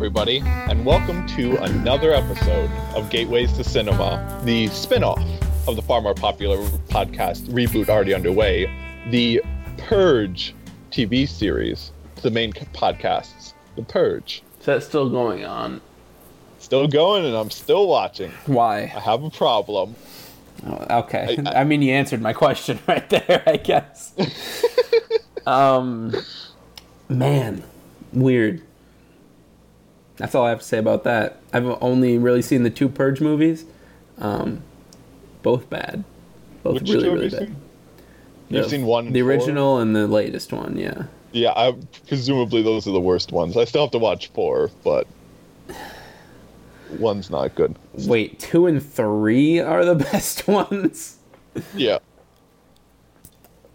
Everybody, and welcome to another episode of Gateways to Cinema, the spin off of the far more popular podcast reboot already underway, the Purge TV series, the main podcasts, The Purge. Is that still going on? Still going, and I'm still watching. Why? I have a problem. Oh, okay. I- I, I- mean, you answered my question right there, I guess. um, man, weird. That's all I have to say about that. I've only really seen the two Purge movies. Um, both bad. Both Which really, really bad. seen? You've The- seen one The four? original and the latest one, yeah. Yeah, I, presumably those are the worst ones. I still have to watch four, but one's not good. Wait, two and three are the best ones. Yeah.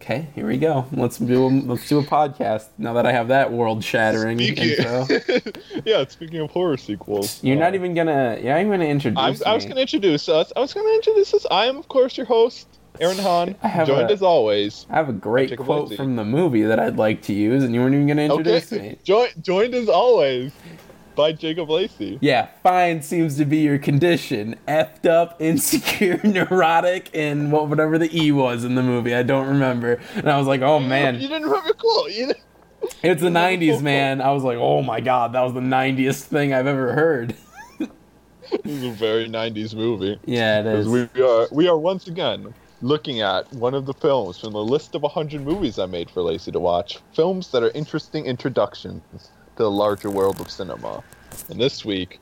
Okay, here we go. Let's do a, let's do a podcast now that I have that world shattering Speaking, yeah. Speaking of horror sequels, You're uh, not even gonna. Yeah, I'm gonna introduce I'm, I was going to introduce us. I was going to introduce us. I am, of course, your host, Aaron Hahn, I have joined a- as always. I have a great quote from the movie that I'd like to use, and you weren't even gonna introduce Okay, me. jo- joined as always by Jacob Lacey. Yeah, fine seems to be your condition. Effed up, insecure, neurotic, and what whatever the E was in the movie. I don't remember. And I was like, oh man. you didn't remember cool. You didn't- it's the '90s, man. I was like, oh my god, that was the '90s thing I've ever heard. This is a very '90s movie. Yeah, it is. We are we are once again looking at one of the films from the list of 100 movies I made for Lacey to watch. Films that are interesting introductions the larger world of cinema. And this week,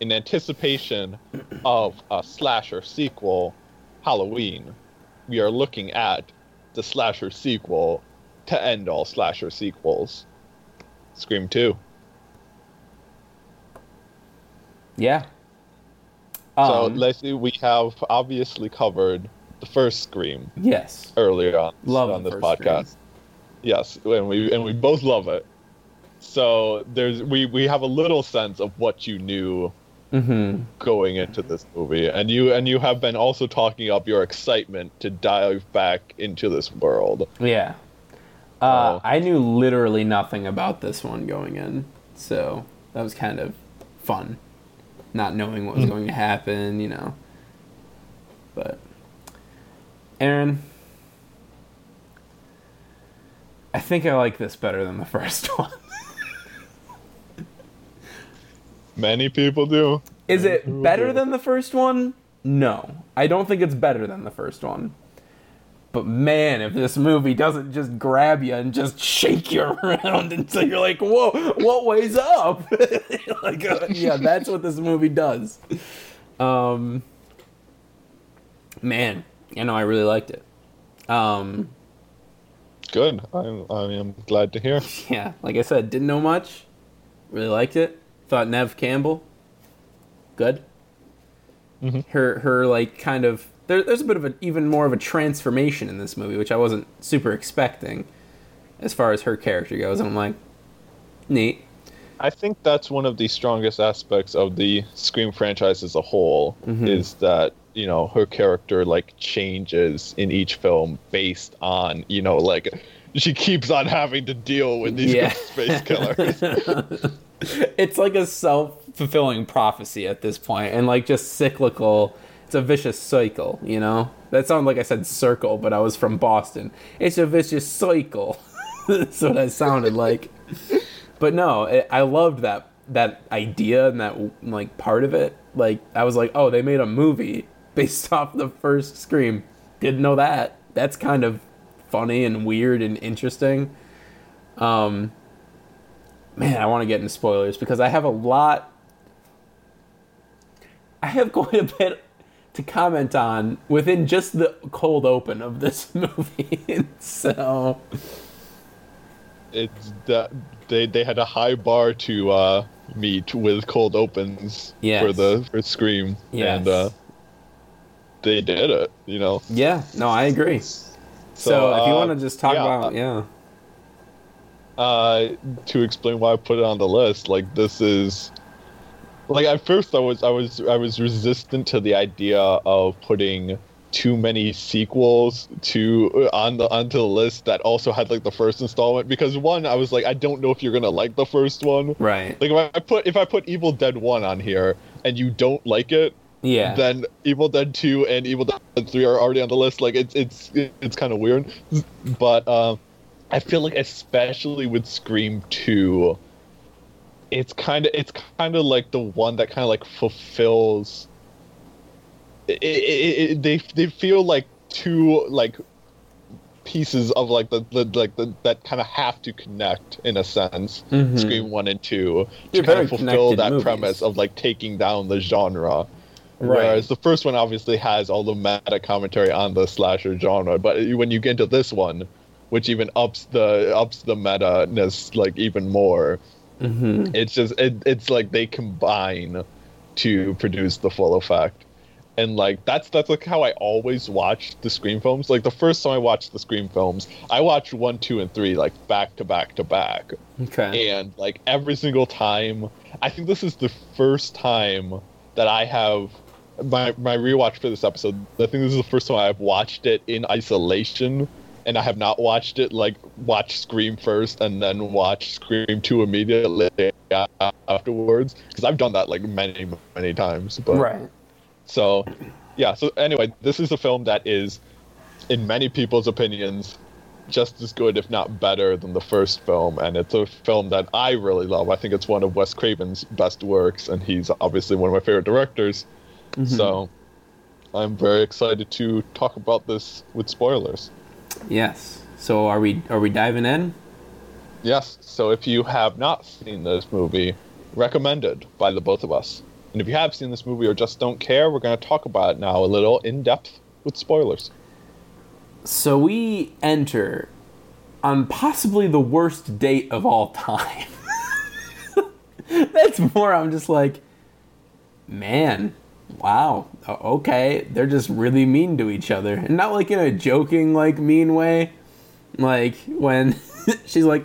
in anticipation of a slasher sequel, Halloween, we are looking at the slasher sequel to end all slasher sequels. Scream 2. Yeah. So, Um, Lacey, we have obviously covered the first Scream yes. earlier on, Love on this podcast. Yes, and we and we both love it. So there's we we have a little sense of what you knew Mm-hmm. going into this movie, and you and you have been also talking up your excitement to dive back into this world. Yeah. Uh, Oh. I knew literally nothing about this one going in, so that was kind of fun, not knowing what was going to happen, you know. But, Aaron, I think I like this better than the first one. Many people do. Is Many it better do. than the first one? No. I don't think it's better than the first one. But man, if this movie doesn't just grab you and just shake you around until you're like, whoa, what way's up? like, uh, yeah, that's what this movie does. Um, man, you know, I really liked it. Um, Good. I'm I am glad to hear. yeah, like I said, didn't know much. Really liked it. Thought Neve Campbell, good. Mhm. Her her like kind of there, there's a bit of an even more of a transformation in this movie, which I wasn't super expecting, as far as her character goes. And I'm like, neat. I think that's one of the strongest aspects of the Scream franchise as a whole Mhm. is that you know her character like changes in each film based on you know like she keeps on having to deal with these Yeah. space killers. it's like a self fulfilling prophecy at this point, and like just cyclical. It's a vicious cycle, you know. That sounded like I said circle, but I was from Boston. It's a vicious cycle. That's what I sounded like. But no, it, I loved that that idea and that like part of it. Like I was like, oh, they made a movie based off the first Scream. Didn't know that. That's kind of funny and weird and interesting. Um, man, I want to get into spoilers because I have a lot. I have quite a bit to comment on within just the cold open of this movie. so, it's that they they had a high bar to uh, meet with cold opens Yes. for the for Scream, Yes. and uh, they did it. You know. yeah, no, I agree. So, if you uh, want to just talk yeah, about, yeah. uh, to explain why I put it on the list. Like this is, like at first I was I was I was resistant to the idea of putting too many sequels to uh, on the onto the list that also had like the first installment because one I was like I don't know if you're gonna like the first one. Right. Like if I put if I put Evil Dead one on here and you don't like it, Yeah. then Evil Dead two and Evil Dead three are already on the list. Like it's it's it's kind of weird, but um, I feel like especially with Scream two, it's kind of it's kind of like the one that kind of like fulfills. It, it, it, they they feel like two like pieces of like the, the like the that kind of have to connect in a sense. Mhm. Scream one and two They're to kind of fulfill that movies. premise of like taking down the genre. Right. Whereas the first one obviously has all the meta commentary on the slasher genre, but when you get into this one, which even ups the ups the meta ness like even more, hmm it's just it, it's like they combine to produce the full effect and like that's that's like how i always watch the scream films like the first time i watched the scream films i watched one two and three like back to back to back Okay. and like every single time i think this is the first time that i have my my rewatch for this episode i think this is the first time i've watched it in isolation and i have not watched it like watch scream first and then watch scream 2 immediately afterwards because i've done that like many many times but right. so, yeah. So anyway, this is a film that is, in many people's opinions, just as good, if not better, than the first film, and it's a film that I really love. I think it's one of Wes Craven's best works, and he's obviously one of my favorite directors. Mm-hmm. So, I'm very excited to talk about this with spoilers. Yes. So are we are we diving in? Yes. So if you have not seen this movie, recommended by the both of us. And if you have seen this movie or just don't care, we're going to talk about it now a little in depth with spoilers. So we enter on possibly the worst date of all time. That's more, I'm just like, man, wow, okay, they're just really mean to each other. And not like in a joking, like, mean way. Like, when she's like,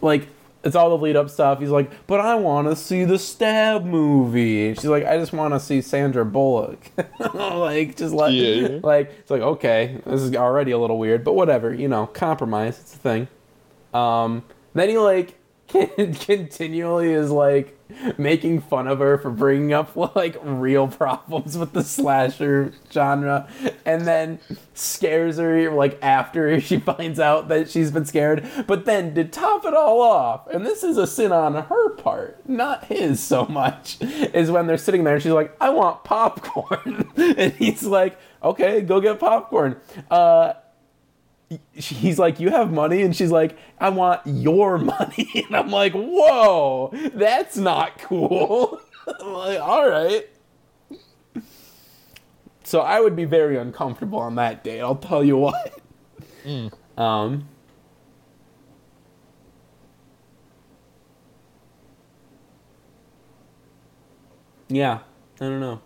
like, it's all the lead up stuff. He's like, but I want to see the stab movie. And she's like, I just want to see Sandra Bullock. like, just like, Yeah, like, it's like, okay, this is already a little weird, but whatever, you know, compromise. It's a thing. Um, then he like continually is like making fun of her for bringing up like real problems with the slasher genre, and then scares her like after she finds out that she's been scared. But then to top it all off, and this is a sin on her part, not his so much, is when they're sitting there and she's like, "I want popcorn," and he's like, "Okay, go get popcorn." Uh, he's like, "You have money," and she's like, "I want your money," and I'm like, "Whoa, that's not cool." I'm like, "All right." So I would be very uncomfortable on that date. I'll tell you what. Um. Yeah, I don't know.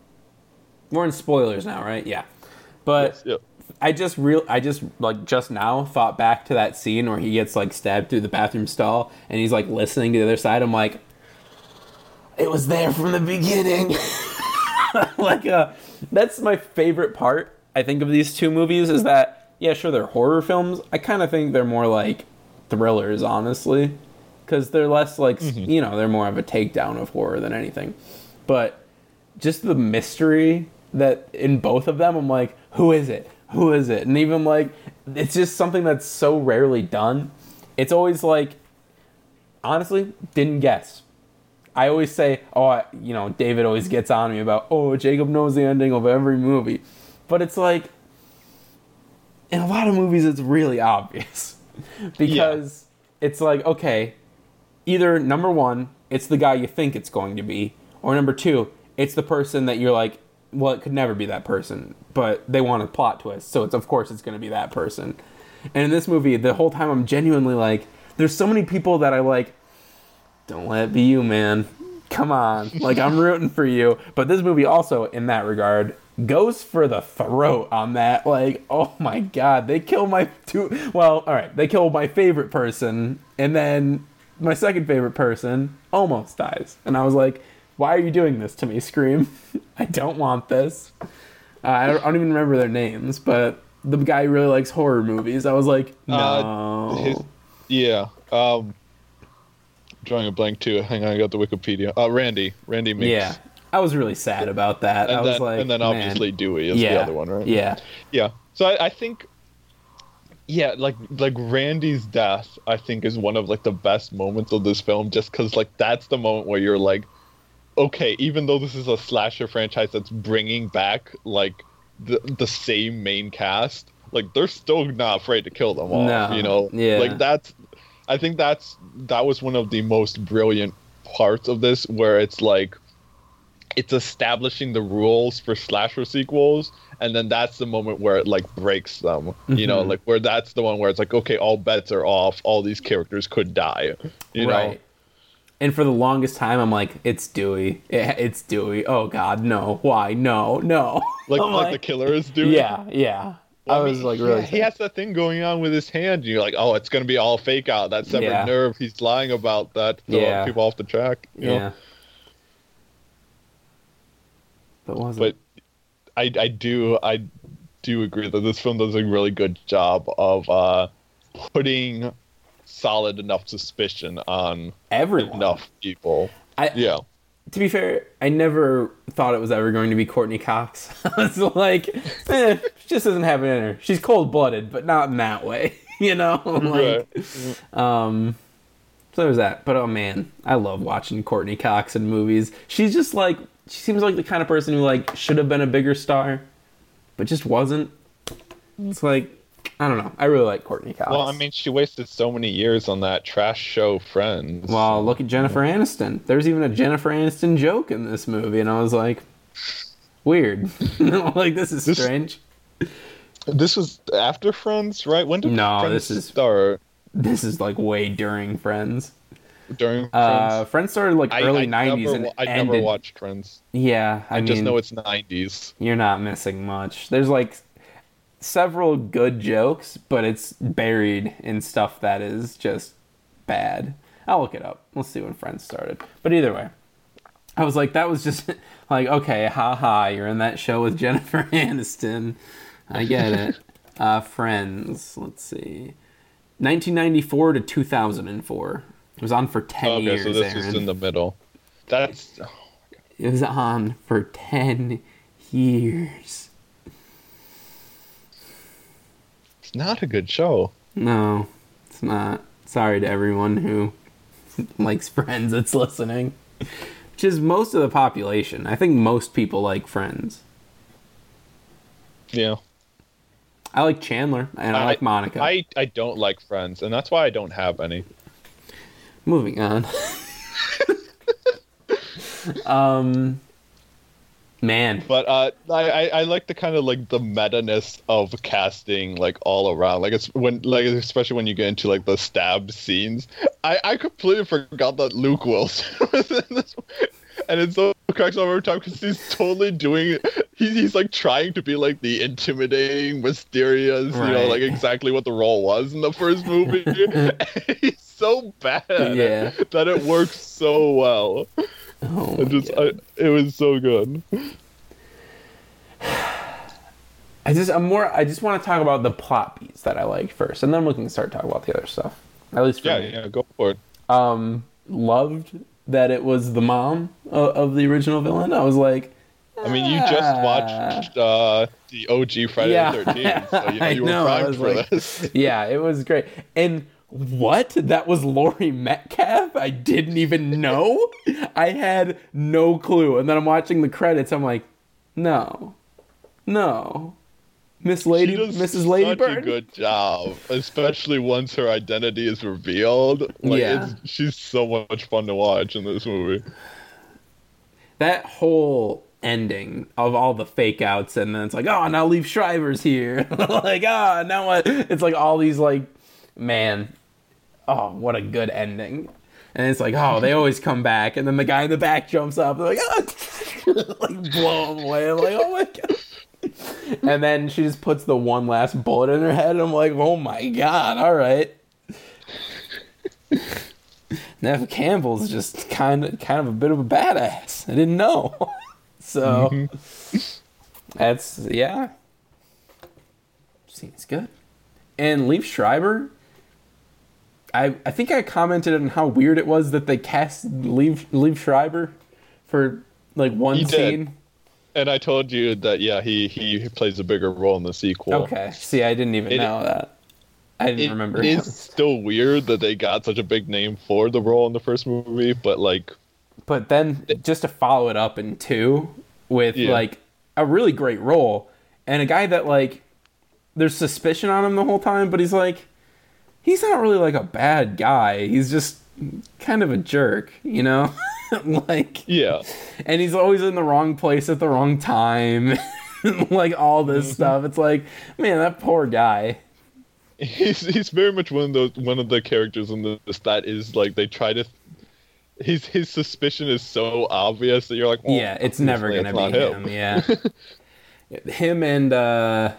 We're in spoilers now, right? Yeah, but Yep. I just real I just like just now thought back to that scene where he gets like stabbed through the bathroom stall and he's like listening to the other side. I'm like, it was there from the beginning. like uh that's my favorite part I think of these two movies is that yeah, sure they're horror films. I kind of think they're more like thrillers, honestly, cuz they're less like, s- you know, they're more of a takedown of horror than anything. But just the mystery that in both of them, I'm like, who is it? Who is it? And even like, it's just something that's so rarely done. It's always like, honestly, didn't guess. I always say, oh, I, you know, David always gets on me about, oh, Jacob knows the ending of every movie. But it's like, in a lot of movies, it's really obvious. because it's like, okay, either number one, it's the guy you think it's going to be, or number two, it's the person that you're like, well, it could never be that person, but they want a plot twist, so it's of course it's going to be that person. And in this movie, the whole time I'm genuinely like, there's so many people that I like. Don't let it be you, man. Come on, like I'm rooting for you. But this movie also, in that regard, goes for the throat on that. Like, oh my god, they kill my two. Well, all right, they kill my favorite person, and then my second favorite person almost dies. And I was like, why are you doing this to me, Scream? I don't want this. Uh, I, don't, I don't even remember their names, but the guy really likes horror movies. I was like, no. Uh, his- yeah. Um, drawing a blank too. Hang on, I got the Wikipedia. Uh, Randy. Randy Meeks. yeah, I was really sad about that. I And was then, like, and then man. obviously Dewey is yeah, the other one, right? Yeah, Yeah. So I, I think, yeah, like like Randy's death, I think is one of like the best moments of this film, just because like that's the moment where you're like, okay, even though this is a slasher franchise that's bringing back like the the same main cast, like they're still not afraid to kill them all. No, You know, yeah. like that's, I think that's that was one of the most brilliant parts of this, where it's like it's establishing the rules for slasher sequels and then that's the moment where it like breaks them you know Mhm. like where that's the one where it's like okay all bets are off all these characters could die you know right. And for the longest time, I'm like, it's Dewey. It, it's Dewey. Oh God, no. Why? No, no. like I'm like, the killer is Dewey. Yeah, yeah. I, mean, was like, he- really. he has that thing going on with his hand and you're like oh it's gonna be all fake out that severed Yeah. nerve he's lying about that throw Yeah. people off the track you know? yeah. But was but? I I do I do agree that this film does a really good job of uh putting solid enough suspicion on Everyone. enough people. I, Yeah. To be fair, I never thought it was ever going to be Courteney Cox. I was like, eh, she just doesn't have it in her. She's cold blooded, but not in that way. You know? like, Right. Um, so there's that. But oh man, I love watching Courteney Cox in movies. She's just like she seems like the kind of person who like should have been a bigger star, but just wasn't. It's like I don't know. I really like Courteney Cox. Well, I mean, she wasted so many years on that trash show Friends. well, look at Jennifer Aniston. There's even a Jennifer Aniston joke in this movie, and I was like, weird. like this is This- strange. this was after Friends, right? When did No, Friends this is- start? This is like way during Friends. During Friends? Uh, Friends started like I, early I '90s never, and I ended. never watched Friends. Yeah, I, I, mean, just know it's 90s. you're not missing much. There's like several good jokes, but it's buried in stuff that is just bad. I'll look it up. We'll see when Friends started. But either way, I was like, that was just like, okay, haha, you're in that show with Jennifer Aniston. I get it. uh, Friends, let's see. 1994 to 2004. It was on for 10 Okay, years, so this Aaron. is in the middle. That's It was on for 10 years. It's not a good show. No, it's not. Sorry to everyone who likes Friends that's listening. Which is most of the population. I think most people like Friends. Yeah. I like Chandler and I, like Monica. I, I don't like Friends, and that's why I don't have any. Moving on. um, man, But uh, I, I, like the kind of like the meta ness of casting like all around. Like it's when like especially when you get into like the stab scenes. I, I completely forgot that Luke Wilson was in this. And it's so cracks every time because he's totally doing he's, he's like trying to be like the intimidating, mysterious, you know, like exactly what the role was in the first movie. he's so bad Yeah. that it works so well. Oh I just. I, it was so good. I just I'm more. I just want to talk about the plot beats that I liked first, and then we can start talking about the other stuff. At least for Yeah, me. yeah, go for it. Um, loved that it was the mom of, of the original villain. I was like, I mean, you just Ah. watched uh, the OG Friday Yeah. the 13th, so you know you were know, primed for like- this. yeah, it was great. And what? That was Laurie Metcalf? I didn't even know. I had no clue. And then I'm watching the credits. I'm like, no, no, Miss Lady, Mrs. such Ladybird. a good job, especially once her identity is revealed. Like, Yeah. it's, she's so much fun to watch in this movie. that whole ending of all the fake outs and then it's like oh now Liev Schreiber's here like ah now what it's like all these like man oh what a good ending and it's like oh they always come back and then the guy in the back jumps up they're like ah like blow him away I'm like oh my god and then she just puts the one last bullet in her head and I'm like oh my god all right Neve Campbell's just kind of kind of a bit of a badass. I didn't know. so That's yeah. Seems good. And Liev Schreiber, I I think I commented on how weird it was that they cast Liev Liev Schreiber for like one did. scene. And I told you that yeah, he he plays a bigger role in the sequel. Okay. See, I didn't even It- know that. I didn't It remember. it is still weird that they got such a big name for the role in the first movie, but like But then just to follow it up in two with Yeah. like a really great role and a guy that like there's suspicion on him the whole time, but he's like he's not really like a bad guy. He's just kind of a jerk, you know? like yeah. and he's always in the wrong place at the wrong time. like all this Mm-hmm. stuff. It's like, man, that poor guy. He's he's very much one of those one of the characters in this that is like they try to his his suspicion is so obvious that you're like well, yeah, it's never gonna it's be not him. Yeah, him and uh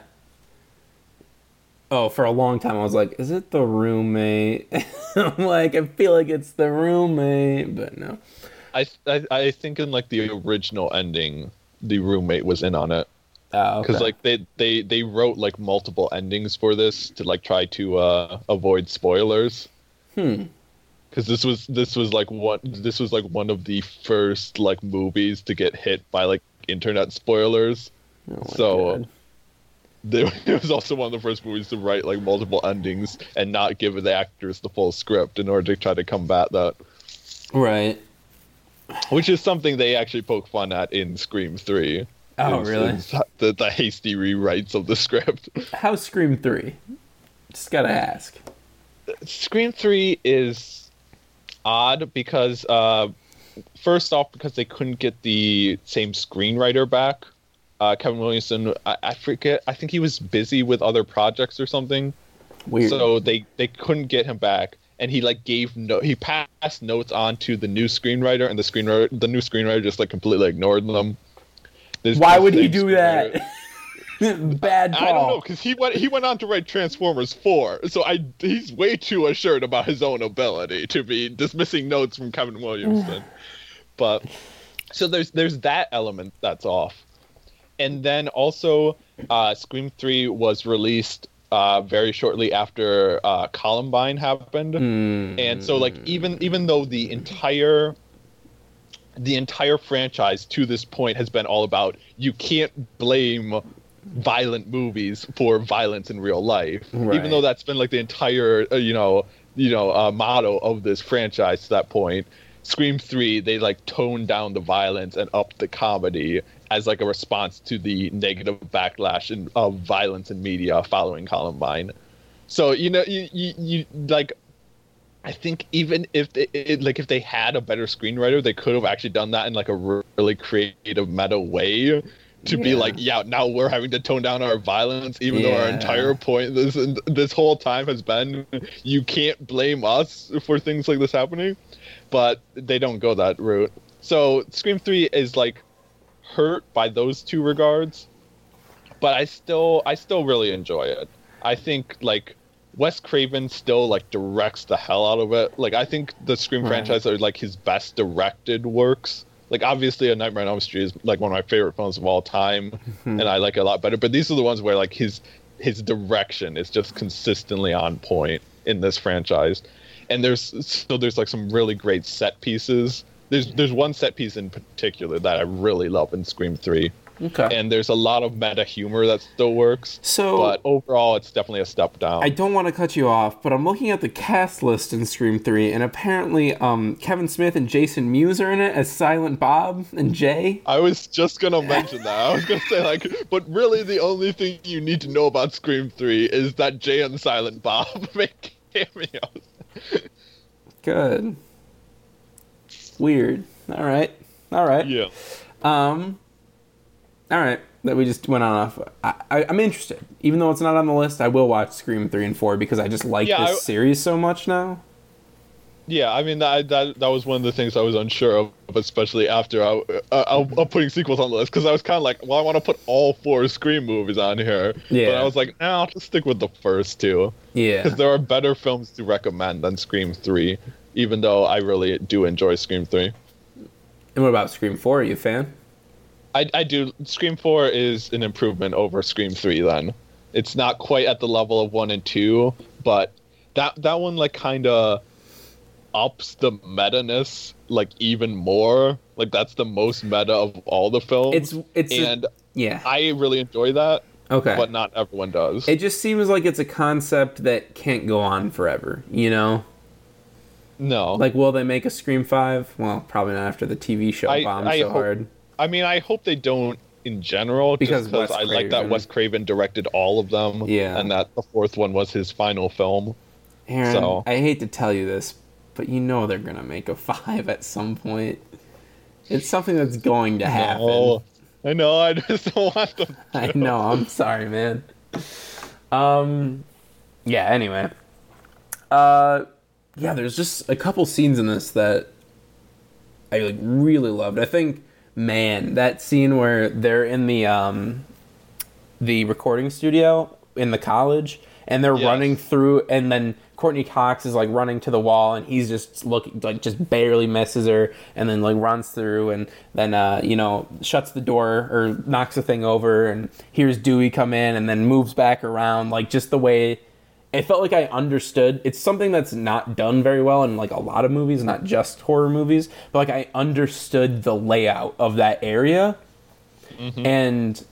oh, for a long time I was like, is it the roommate? I'm like, I feel like it's the roommate, but no. I, I I think in like the original ending the roommate was in on it Oh, because okay. like they they they wrote like multiple endings for this to like try to uh avoid spoilers hmm. because this was this was like what this was like one of the first like movies to get hit by like internet spoilers Oh my So, God. it was also one of the first movies to write like multiple endings and not give the actors the full script in order to try to combat that right. which is something they actually poke fun at in scream 3 Oh, is- really? is the, the hasty rewrites of the script How's Scream three? Just gotta ask. Scream 3 is odd because, uh, first off, because they couldn't get the same screenwriter back. Uh, Kevin Williamson, I, I forget, I think he was busy with other projects or something. Weird. So they, they couldn't get him back. And he like gave no he passed notes on to the new screenwriter and the screenwriter the new screenwriter just like completely ignored them. This- Why would he do that? Bad call. I don't know because he went he went on to write Transformers four, so I he's way too assured about his own ability to be dismissing notes from Kevin Williamson. but so there's there's that element that's off, and then also uh, Scream three was released uh, very shortly after uh, Columbine happened, Hmm. and so like even even though the entire the entire franchise to this point has been all about you can't blame violent movies for violence in real life Right. even though that's been like the entire uh, you know you know uh, motto of this franchise to that point scream 3 they like toned down the violence and upped the comedy as like a response to the negative backlash and of violence in media following columbine. So you know you, you, you like I think even if they, it, like if they had a better screenwriter, they could have actually done that in like a really creative meta way to be like, yeah, now we're having to tone down our violence, even though our entire point this this whole time has been you can't blame us for things like this happening, but they don't go that route. So Scream Three is like hurt by those two regards, but I still I still really enjoy it. I think like Wes Craven still like directs the hell out of it. Like I think the Scream Right. franchise are like his best directed works. Like obviously, A Nightmare on Elm Street is like one of my favorite films of all time, and I like it a lot better. But these are the ones where like his his direction is just consistently on point in this franchise. And there's so there's like some really great set pieces. There's there's one set piece in particular that I really love in Scream Three, Okay. and there's a lot of meta humor that still works. So- but overall, it's definitely a step down. I don't want to cut you off, but I'm looking at the cast list in Scream 3, and apparently um, Kevin Smith and Jason Mewes are in it as Silent Bob and Jay. I was just gonna mention that. I was gonna say like, but really, the only thing you need to know about Scream Three is that Jay and Silent Bob make cameos. Good. Weird. All right. All right. Yeah. Um. All right. That we just went on off. I, I, I'm interested, even though it's not on the list. I will watch Scream three and four because I just like Yeah, this I- series so much now. Yeah, I mean that that that was one of the things I was unsure of, especially after I uh, I, I'm putting sequels on the list because I was kind of like, well, I want to put all four Scream movies on here. Yeah. But I was like, nah, I'll just stick with the first two Yeah. because there are better films to recommend than Scream Three, even though I really do enjoy Scream Three. And what about Scream four? Are you a fan? I, I do. Scream Four is an improvement over Scream Three. Then it's not quite at the level of one and two, but that that one like kind of ups the meta ness like even more. Like that's the most meta of all the films. It's it's a- and yeah. I really enjoy that, okay. but not everyone does. it just seems like it's a concept that can't go on forever. You know, no, like will they make a Scream Five? Well, probably not after the TV show I- bombed I so hope- hard. I mean, I hope they don't in general, Because I like that Wes Craven directed all of them, Yeah. and that the fourth one was his final film. Aaron, So- I hate to tell you this, but you know they're gonna make a five at some point. It's something that's going to happen. No, I know. I just don't want them. I know. I'm sorry, man. Um, yeah. Anyway, uh, yeah. There's just a couple scenes in this that I like really loved. I think, man, that scene where they're in the um, the recording studio in the college and they're Yes. running through, and then Courteney Cox is like running to the wall, and he's just looking like just barely misses her, and then like runs through, and then uh, you know shuts the door or knocks the thing over, and hears Dewey come in, and then moves back around, like just the way it felt like I understood. It's something that's not done very well in like a lot of movies, not just horror movies, but like I understood the layout of that area, mm-hmm. and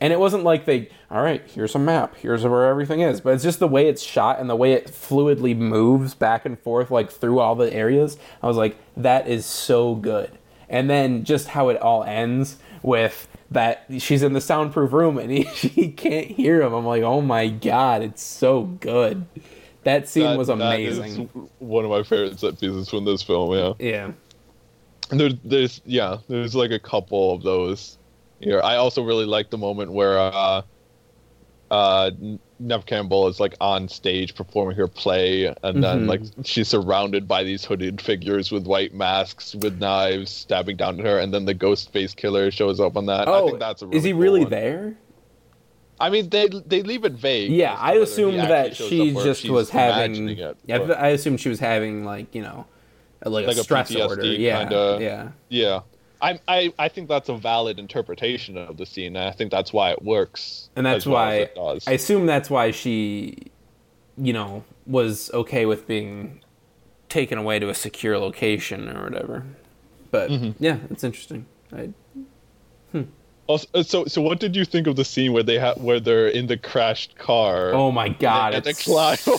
and it wasn't like they all right here's a map. Here's where everything is. But it's just the way it's shot and the way it fluidly moves back and forth like through all the areas. I was like that is so good. And then just how it all ends with that she's in the soundproof room and he, he can't hear him i'm like oh my god it's so good that scene That- was amazing one of my favorite set pieces from this film. Yeah, yeah there's there's yeah there's like a couple of those here. I also really like the moment where uh uh Neve Campbell is like on stage performing her play, and then Mhm. like she's surrounded by these hooded figures with white masks with knives stabbing down at her, and then the ghost face killer shows up on that. I oh think that's a really is he cool really one. there I mean, they they leave it vague. Yeah, I assumed that she up or if just was having. it, yeah, I assumed she was having like you know, like, Like a a stress PTSD order. Yeah, kinda- yeah. Yeah. I, I I think that's a valid interpretation of the scene, and I think that's why it works. And that's well why it does. I assume that's why she, you know, was okay with being taken away to a secure location or whatever. But Mm-hmm. yeah, it's interesting. I, Also, uh, so so what did you think of the scene where they have where they're in the crashed car? oh my god, it's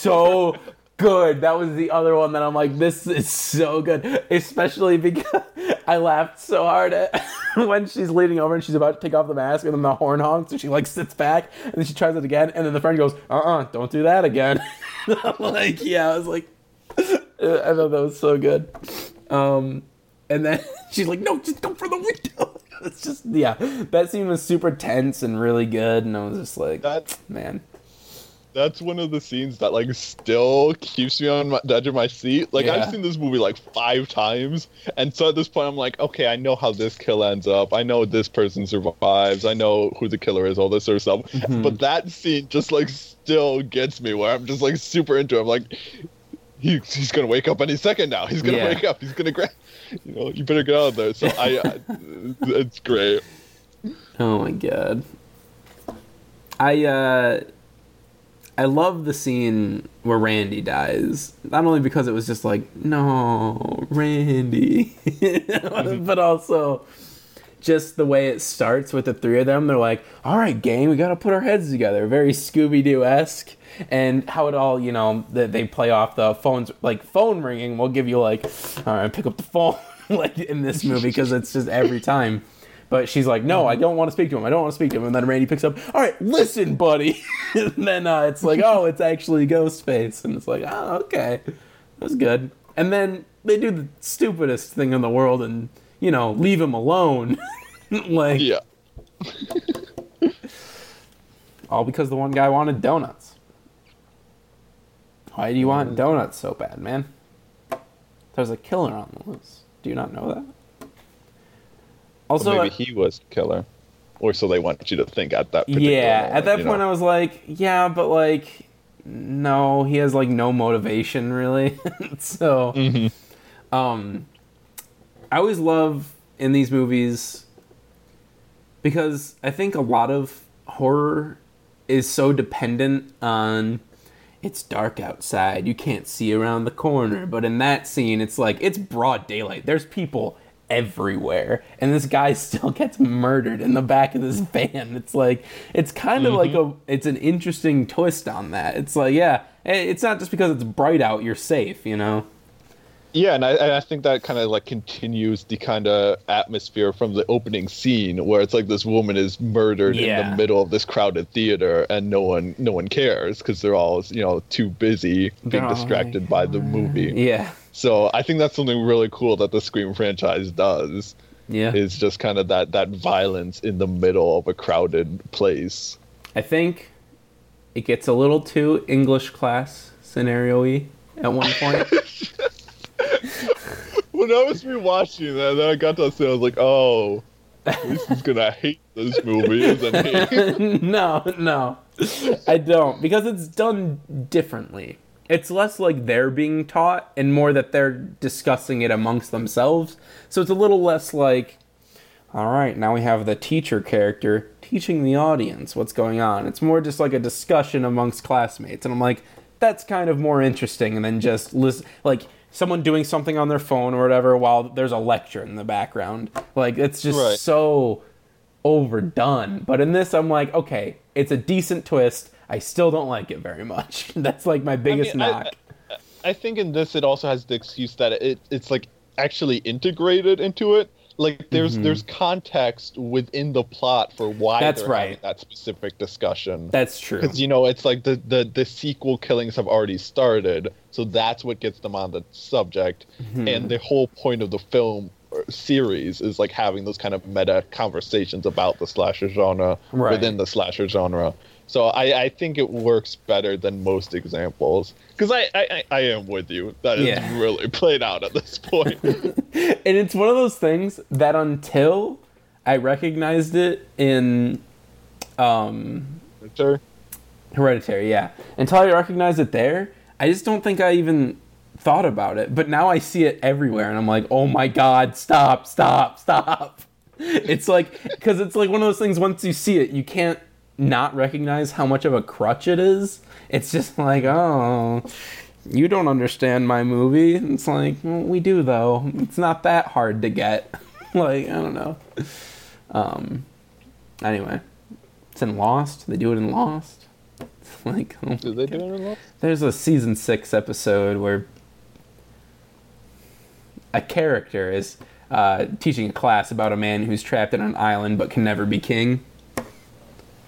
so good. That was the other one that I'm like, this is so good, especially because I laughed so hard at when she's leaning over and she's about to take off the mask, and then the horn honks, and she like sits back, and then she tries it again, and then the friend goes, "Uh, uh-uh, uh, do not do that again." I'm like, yeah, I was like, I thought that was so good. Um, and then she's like, "No, just go for the window." It's just yeah, that scene was super tense and really good, and I was just like, man, that's one of the scenes that like still keeps me on my, the edge of my seat. Like Yeah. I've seen this movie like five times, and so at this point I'm like, okay, I know how this kill ends up. I know this person survives. I know who the killer is. All this sort of stuff. Mm-hmm. But that scene just like still gets me where I'm just like super into. it. I'm like. He, he's gonna wake up any second now. He's gonna Yeah. wake up. He's gonna grab. You know, you better get out of there. So I, I it's great. Oh my god. I uh I love the scene where Randy dies. Not only because it was just like, no, Randy, but also just the way it starts with the three of them. They're like, all right, gang, we got to put our heads together. Very Scooby Doo esque. And how it all, you know, that they play off the phones, like phone ringing. We'll give you, like, all right, pick up the phone, like in this movie, because it's just every time. But she's like, no, I don't want to speak to him. I don't want to speak to him. And then Randy picks up, all right, listen, buddy. and then uh, it's like, oh, it's actually Ghostface. And it's like, oh, okay. That's good. And then they do the stupidest thing in the world and, you know, leave him alone. like, Yeah. all because the one guy wanted donuts. Why do you want donuts so bad, man? There's a killer on the loose. Do you not know that? Also, maybe uh, he was the killer, or so they want you to think at that. particular yeah, moment, at that point know? I was like, yeah, but like, no, he has like no motivation really. so, Mm-hmm. um, I always love in these movies because I think a lot of horror is so dependent on it's dark outside, you can't see around the corner, but in that scene it's like it's broad daylight. There's people everywhere and this guy still gets murdered in the back of this van. It's like it's kind of like a it's an interesting twist on that. It's like yeah, eh, it's not just because it's bright out you're safe, you know. Yeah, and I, and I think that kind of like continues the kind of atmosphere from the opening scene where it's like this woman is murdered in the middle of this crowded theater and no one no one cares because they're all you know too busy being They're distracted by the movie. Yeah. So I think that's something really cool that the Scream franchise does Yeah. is just kind of that that violence in the middle of a crowded place. I think it gets a little too English class scenario-y at one point. When I was rewatching that, then I got to say I was like, oh, this is gonna hate this movie, isn't he? no, no. I don't because it's done differently. It's less like they're being taught and more that they're discussing it amongst themselves. So it's a little less like all right, now we have the teacher character teaching the audience what's going on. It's more just like a discussion amongst classmates and I'm like that's kind of more interesting than just listen like someone doing something on their phone or whatever while there's a lecture in the background. Like it's just Right. so overdone. But in this, I'm like, okay, it's a decent twist. I still don't like it very much. That's like my biggest I- knock. I think in this it also has the excuse that it it's like actually integrated into it. Like there's there's context within the plot for why Mm-hmm. That's right. that specific discussion. That's true. Because you know it's like the, the the sequel killings have already started, so that's what gets them on the subject, Mm-hmm. and the whole point of the film or series is like having those kind of meta conversations about the slasher genre Right. within the slasher genre. So I, I think it works better than most examples because I, I I- I am with you that it's Yeah. really played out at this point. and it's one of those things that until I recognized it in um, sure. Hereditary, yeah, until I recognized it there, I just don't think I even thought about it. But now I see it everywhere, and I'm like, oh my god, stop, stop, stop. It's like because it's like one of those things. Once you see it, you can't not recognize how much of a crutch it is. It's just like, oh, you don't understand my movie. It's like well, we do though. It's not that hard to get. like I don't know. Um. Anyway, it's in Lost. They do it in Lost. It's like oh Did they do it in Lost? there's a season six episode where a character is uh, teaching a class about a man who's trapped in an island but can never be king.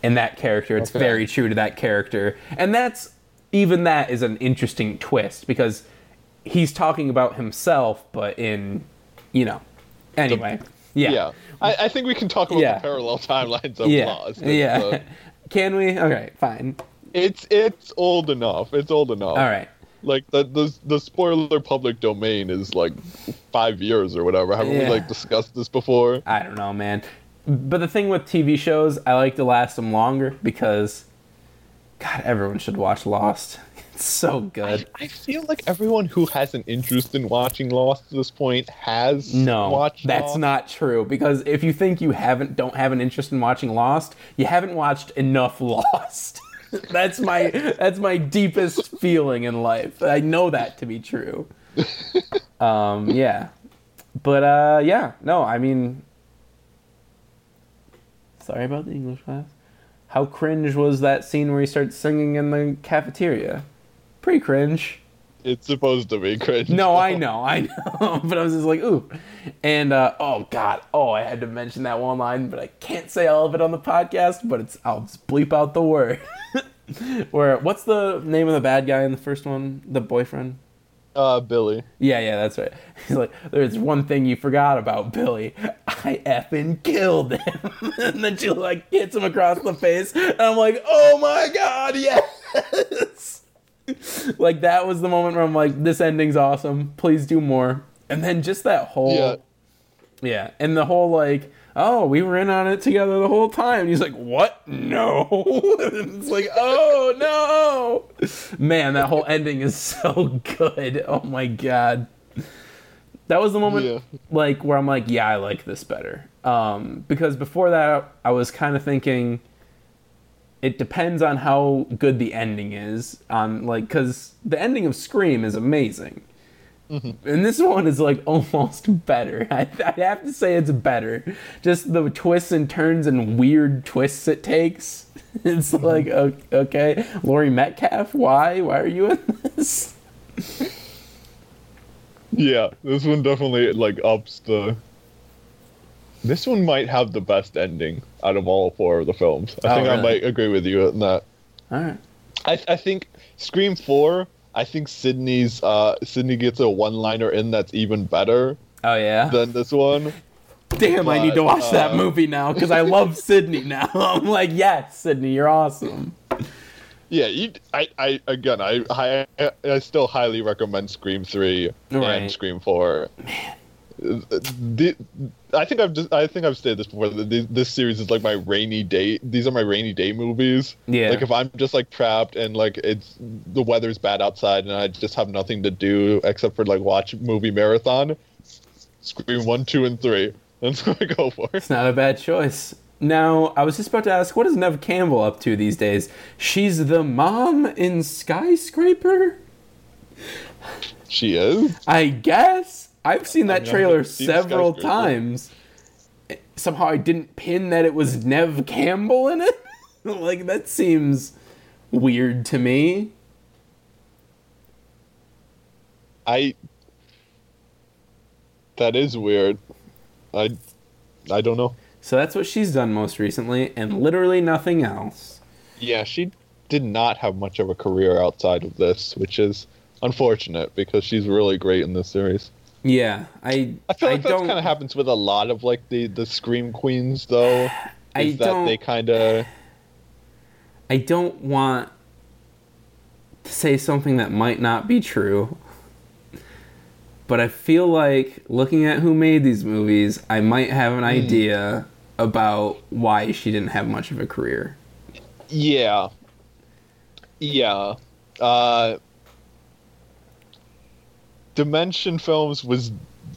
And that character, it's Okay. very true to that character. And that's, even that is an interesting twist because he's talking about himself, but in, you know, anyway. yeah. Yeah. I, I think we can talk about Yeah. the parallel timelines of Yeah. Lost. It's, yeah. uh, Can we? Okay, fine. it's it's old enough. It's old enough. All right. Like the the the spoiler public domain is like five years or whatever. Haven't Yeah. we like discussed this before? I don't know, man. But the thing with TV shows, I like to last them longer because, God, everyone should watch Lost. It's so good. I feel like everyone who has an interest in watching Lost at this point has No, watched. that's Lost. not true. Because if you think you haven't, don't have an interest in watching Lost, you haven't watched enough Lost. that's my that's my deepest feeling in life. I know that to be true. Um, yeah, but uh, yeah, no, I mean, sorry about the English class. How cringe was that scene where he starts singing in the cafeteria? Pretty cringe. It's supposed to be cringe. No, I know, I know. but I was just like, ooh. And uh, oh god, oh, I had to mention that one line, but I can't say all of it on the podcast. But it's I'll just bleep out the word. Where what's the name of the bad guy in the first one? The boyfriend. Uh, Billy. Yeah, yeah, that's right. He's like, there's one thing you forgot about Billy. I effing killed him. and then she like hits him across the face, and I'm like, oh my god, yes. like that was the moment where I'm like, this ending's awesome. Please do more. And then just that whole Yeah. yeah, and the whole like, oh, we were in on it together the whole time. And he's like, what? No. it's like, oh no, man, that whole ending is so good. Oh my god. That was the moment, Yeah. like where I'm like, yeah, I like this better. Um, because before that, I was kind of thinking, it depends on how good the ending is. On like, because the ending of Scream is amazing, Mm-hmm. and this one is like almost better. I, I have to say it's better. Just the twists and turns and weird twists it takes. It's mm-hmm. like o- okay, Laurie Metcalf, why? Why are you in this? Yeah, this one definitely like ups the. This one might have the best ending out of all four of the films. I Oh, think I might agree with you on that. All right. I, I think Scream Four. I think Sydney's uh Sydney gets a one-liner in that's even better Oh yeah. than this one. Damn, I need to But, watch that uh, movie now because I love Sydney now. I'm like, yes, Sydney, you're awesome. Yeah, you, I, I again, I, I, I still highly recommend Scream Three Right. and Scream Four. The, I think I've just, I think I've said this before. This, this series is like my rainy day. These are my rainy day movies. Yeah. Like if I'm just like trapped and like it's the weather's bad outside and I just have nothing to do except for like watch movie marathon. Scream one, two, and three. That's what I go for. It's not a bad choice. Now, I was just about to ask, what is Neve Campbell up to these days? She's the mom in Skyscraper? She is. I guess. I've seen that trailer several times. Somehow I didn't pin that it was Neve Campbell in it. like, that seems weird to me. I. That is weird. I, I don't know. So that's what she's done most recently, and literally nothing else. Yeah, she did not have much of a career outside of this, which is unfortunate because she's really great in this series. Yeah, I I feel like that kind of happens with a lot of like the the scream queens, though. I Is that don't they kind of I don't want to say something that might not be true. But I feel like looking at who made these movies, I might have an idea about why she didn't have much of a career. yeah, yeah. Uh, Dimension Films was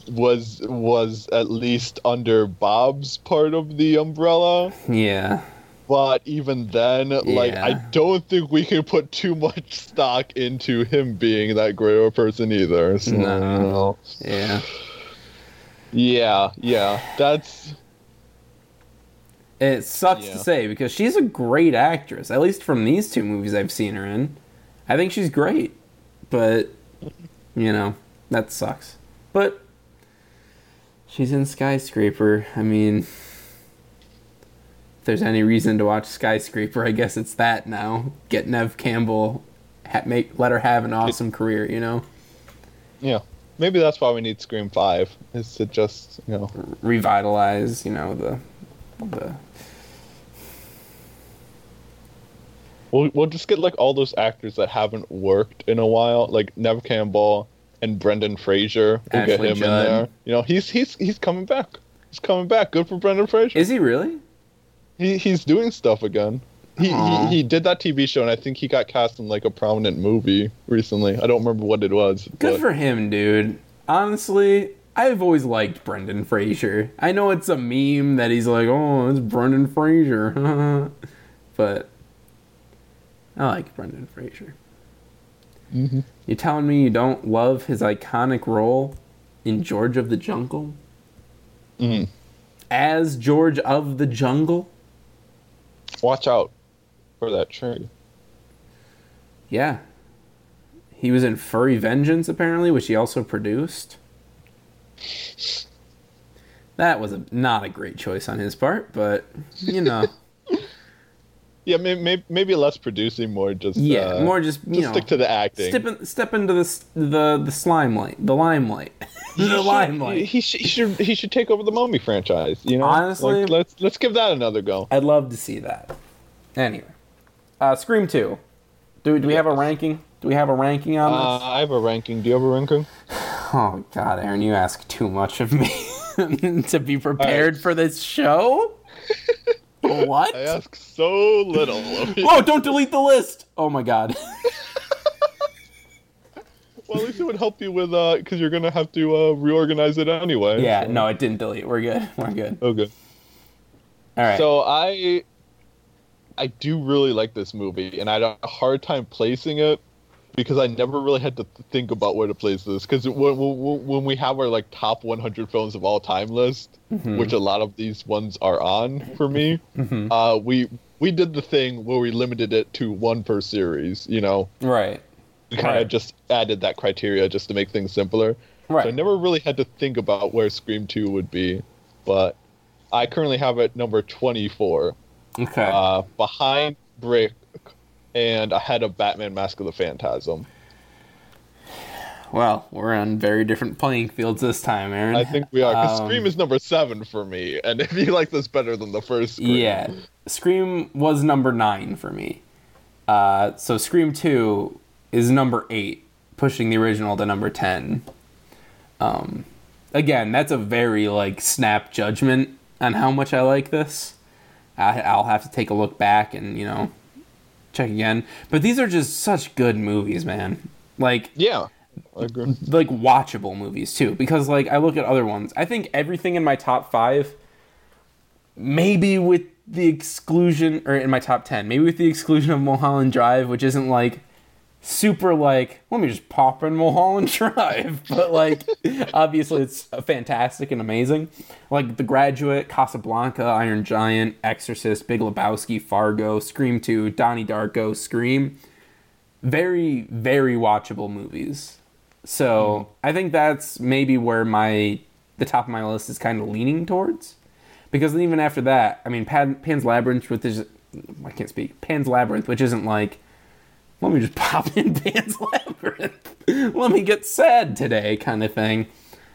was was at least under Bob's part of the umbrella. Yeah. But even then, like I don't think we can put too much stock into him being that great of a person either. So, No. Yeah. Yeah, yeah. That's It sucks Yeah. to say because she's a great actress, at least from these two movies I've seen her in. I think she's great. But, you know, that sucks. But, she's in Skyscraper. I mean, if there's any reason to watch Skyscraper, I guess it's that now. Get Neve Campbell, ha- make let her have an awesome career, you know? yeah. Maybe that's why we need Scream Five is to just you know Revitalize, you know, the. the we'll we'll just get like all those actors that haven't worked in a while, like Neve Campbell and Brendan Fraser. We'll get him Judd. in there. You know, he's he's he's coming back. He's coming back. Good for Brendan Fraser. Is he really? he he's doing stuff again. He, he he did that TV show, and I think he got cast in like a prominent movie recently. I don't remember what it was. Good but- for him, dude. Honestly, I've always liked Brendan Fraser. I know it's a meme that he's like, "Oh, it's Brendan Fraser," but I like Brendan Fraser. Mhm. You telling me you don't love his iconic role in George of the Jungle Mhm. as George of the Jungle? Watch out for that tree. Yeah. He was in Furry Vengeance, apparently, which he also produced. That was a, not a great choice on his part, but, you know. Yeah, maybe maybe less producing, more just yeah, uh, more just, you just know. stick to the acting. Step, in, step into the, the, the slime light. The limelight. He the should- limelight. He should, he should he should take over the Mummy franchise. You know, Honestly- Like, let's let's give that another go. I'd love to see that. Anyway. Uh, Scream 2. Do, do we have a ranking? Do we have a ranking on Uh, this? I have a ranking. Do you have a ranking? Oh God, Aaron, you ask too much of me to be prepared Alright. for this show. what? I ask so little. Whoa! Oh, don't delete the list. Oh my God. Well, at least it would help you with uh, because you're gonna have to uh reorganize it anyway. Yeah, so- no, it didn't delete. We're good. We're good. Okay. All right. So I, I do really like this movie, and I had a hard time placing it because I never really had to think about where to place this. Because when, when we have our like top 100 films of all time list, Mm-hmm. which a lot of these ones are on for me, uh, we we did the thing where we limited it to one per series. You know, right. we kind of Right. just added that criteria just to make things simpler. Right. So I never really had to think about where Scream 2 would be, but I currently have it number 24, Okay. uh, behind Brick and I had a Batman Mask of the Phantasm. well, we're on very different playing fields this time, Aaron. I think we are, because Um, Scream is number 7 for me, and if you like this better than the first Scream. Yeah, Scream was number nine for me. Uh, so Scream Two is number eight, pushing the original to number ten. Um, again, that's a very like snap judgment on how much I like this. I, I'll have to take a look back and you know check again. But these are just such good movies, man. Like Yeah. Like watchable movies too because like i look at other ones i think everything in my top five maybe with the exclusion or in my top 10 maybe with the exclusion of mulholland drive which isn't like super like let me just pop in mulholland drive. But like obviously it's fantastic and amazing. Like the graduate casablanca iron giant exorcist big lebowski fargo scream 2 donnie darko scream. Very very watchable movies. So mm-hmm. I think that's maybe where my the top of my list is kind of leaning towards, because even after that, I mean, Pan, Pan's Labyrinth, which is I can't speak Pan's Labyrinth, which isn't like let me just pop in Pan's Labyrinth, let me get sad today kind of thing.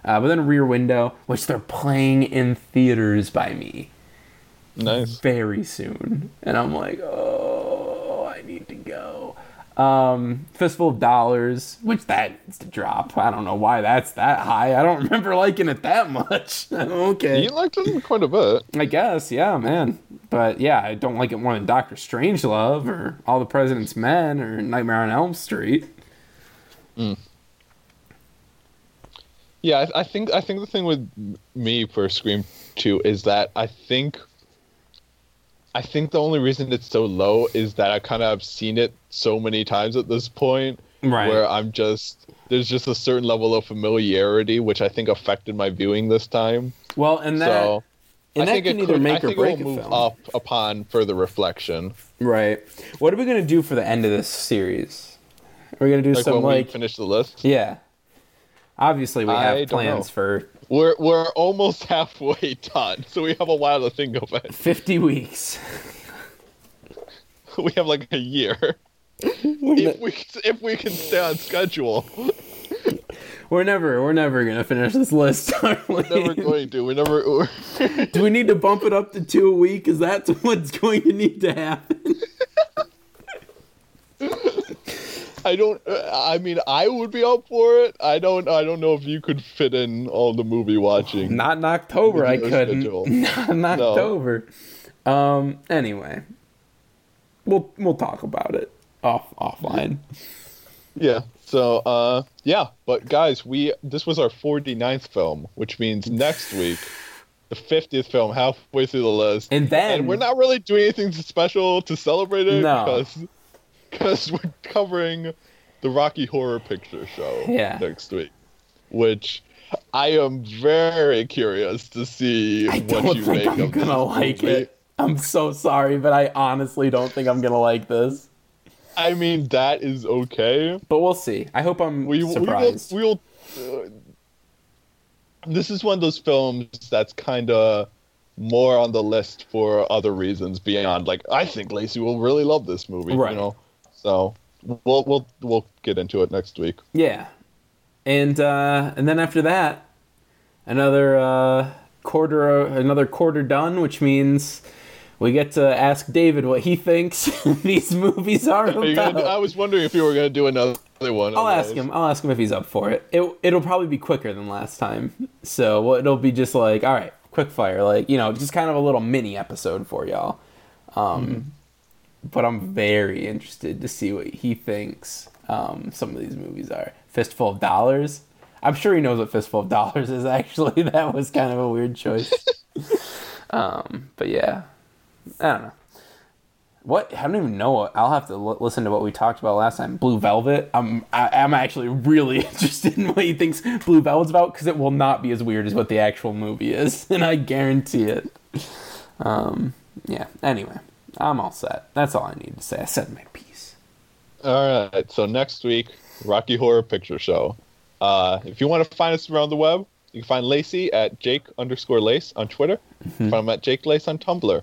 Uh, but then Rear Window, which they're playing in theaters by me Nice. very soon, and I'm like, oh, I need to go. Um, Fistful of Dollars, which that needs to drop. I don't know why that's that high. I don't remember liking it that much. okay, You liked it quite a bit. I guess, yeah, man. But yeah, I don't like it more than Doctor Strangelove or All the President's Men or Nightmare on Elm Street. Yeah, I, I think I think the thing with me for Scream Two is that I think I think the only reason it's so low is that I kind of have seen it so many times at this point, Right. where I'm just there's just a certain level of familiarity which I think affected my viewing this time. Well, and that so and I that think can it either could, make I or break it will move film. up upon further reflection. Right. What are we gonna do for the end of this series? Are we gonna do Like some like we finish the list, Yeah. Obviously, we have plans for we're we're almost halfway done, so we have a while to think of it. 50 weeks. We have like a year. if we if we can stay on schedule. We're never, we're never gonna finish this list, are we? never going to. We never. Do we need to bump it up to two a week? Is that what's going to need to happen? I don't. uh, I mean, I would be up for it. I don't. I don't know if you could fit in all the movie watching. Not in October, I couldn't. Not in October. Um. Anyway, we'll we'll talk about it off offline. Yeah. So, uh, yeah. But guys, we this was our 49th film, which means next week, the 50th film, halfway through the list, And then and we're not really doing anything special to celebrate it No. because because we're covering the Rocky Horror Picture Show Yeah. next week, which I am very curious to see I what don't you think make I'm of gonna like movie. it. I'm so sorry, but I honestly don't think I'm gonna like this. I mean, that is okay. But we'll see. I hope I'm We, we will. surprised. We will uh, this is one of those films that's kind of more on the list for other reasons beyond like I think Lacey will really love this movie. Right. You know, so we'll we'll we'll get into it next week. Yeah, and uh, and then after that, another uh, quarter, another quarter done, which means we get to ask David what he thinks these movies are about. do- I was wondering if you were gonna do another one. I'll ask him. I'll ask him if he's up for it. It it'll probably be quicker than last time. So well, it'll be just like, all right, quick fire, like you know, just kind of a little mini episode for y'all. Um, Mm-hmm. But I'm very interested to see what he thinks um, some of these movies are. Fistful of Dollars. I'm sure he knows what Fistful of Dollars is. Actually, that was kind of a weird choice. um, but yeah, I don't know. What I don't even know. What, I'll have to l- listen to what we talked about last time. Blue Velvet. I'm I, I'm actually really interested in what he thinks Blue Velvet's about because it will not be as weird as what the actual movie is, and I guarantee it. Um, yeah. Anyway, I'm all set. That's all I need to say. I said my piece. All right. So next week, Rocky Horror Picture Show. Uh, if you want to find us around the web, you can find Lacey at Jake underscore Lace on Twitter. Find him at Jake Lace on Tumblr.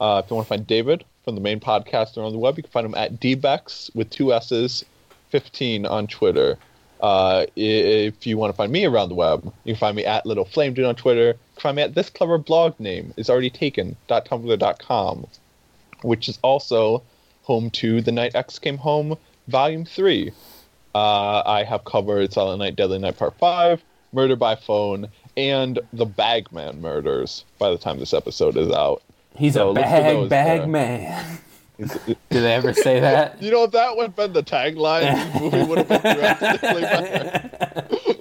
Uh, if you want to find David from the main podcast around the web, you can find him at dbex with two S's, 15 on Twitter. Uh, if you want to find me around the web, you can find me at Little Flame Dude on Twitter. You can find me at this clever blog name is already taken .tumblr.com, which is also home to The Night X Came Home Volume 3. Uh, I have covered Silent Night, Deadly Night Part 5, Murder by Phone, and The Bagman Murders by the time this episode is out. He's So a bag bag there. man. Did they ever say that? You know, if that would have been the tagline, the movie would have been drastically better.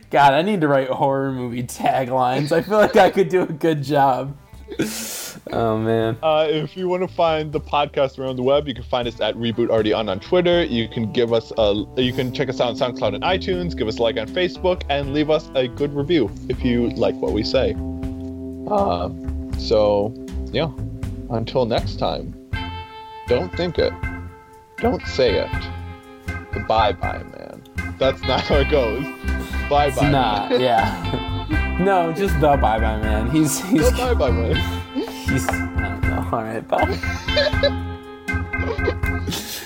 God, I need to write horror movie taglines. I feel like I could do a good job. Oh man. Uh, if you want to find the podcast around the web, you can find us at Reboot Already On on Twitter. You can give us a, you can check us out on SoundCloud and iTunes. Give us a like on Facebook and leave us a good review if you like what we say. Uh, so yeah, until next time, don't think it, don't say it. Bye bye, man. That's not how it goes. Bye It's bye. not, yeah. No, just the bye bye man. He's he's Bye bye, man. he's I don't know. All right, bye.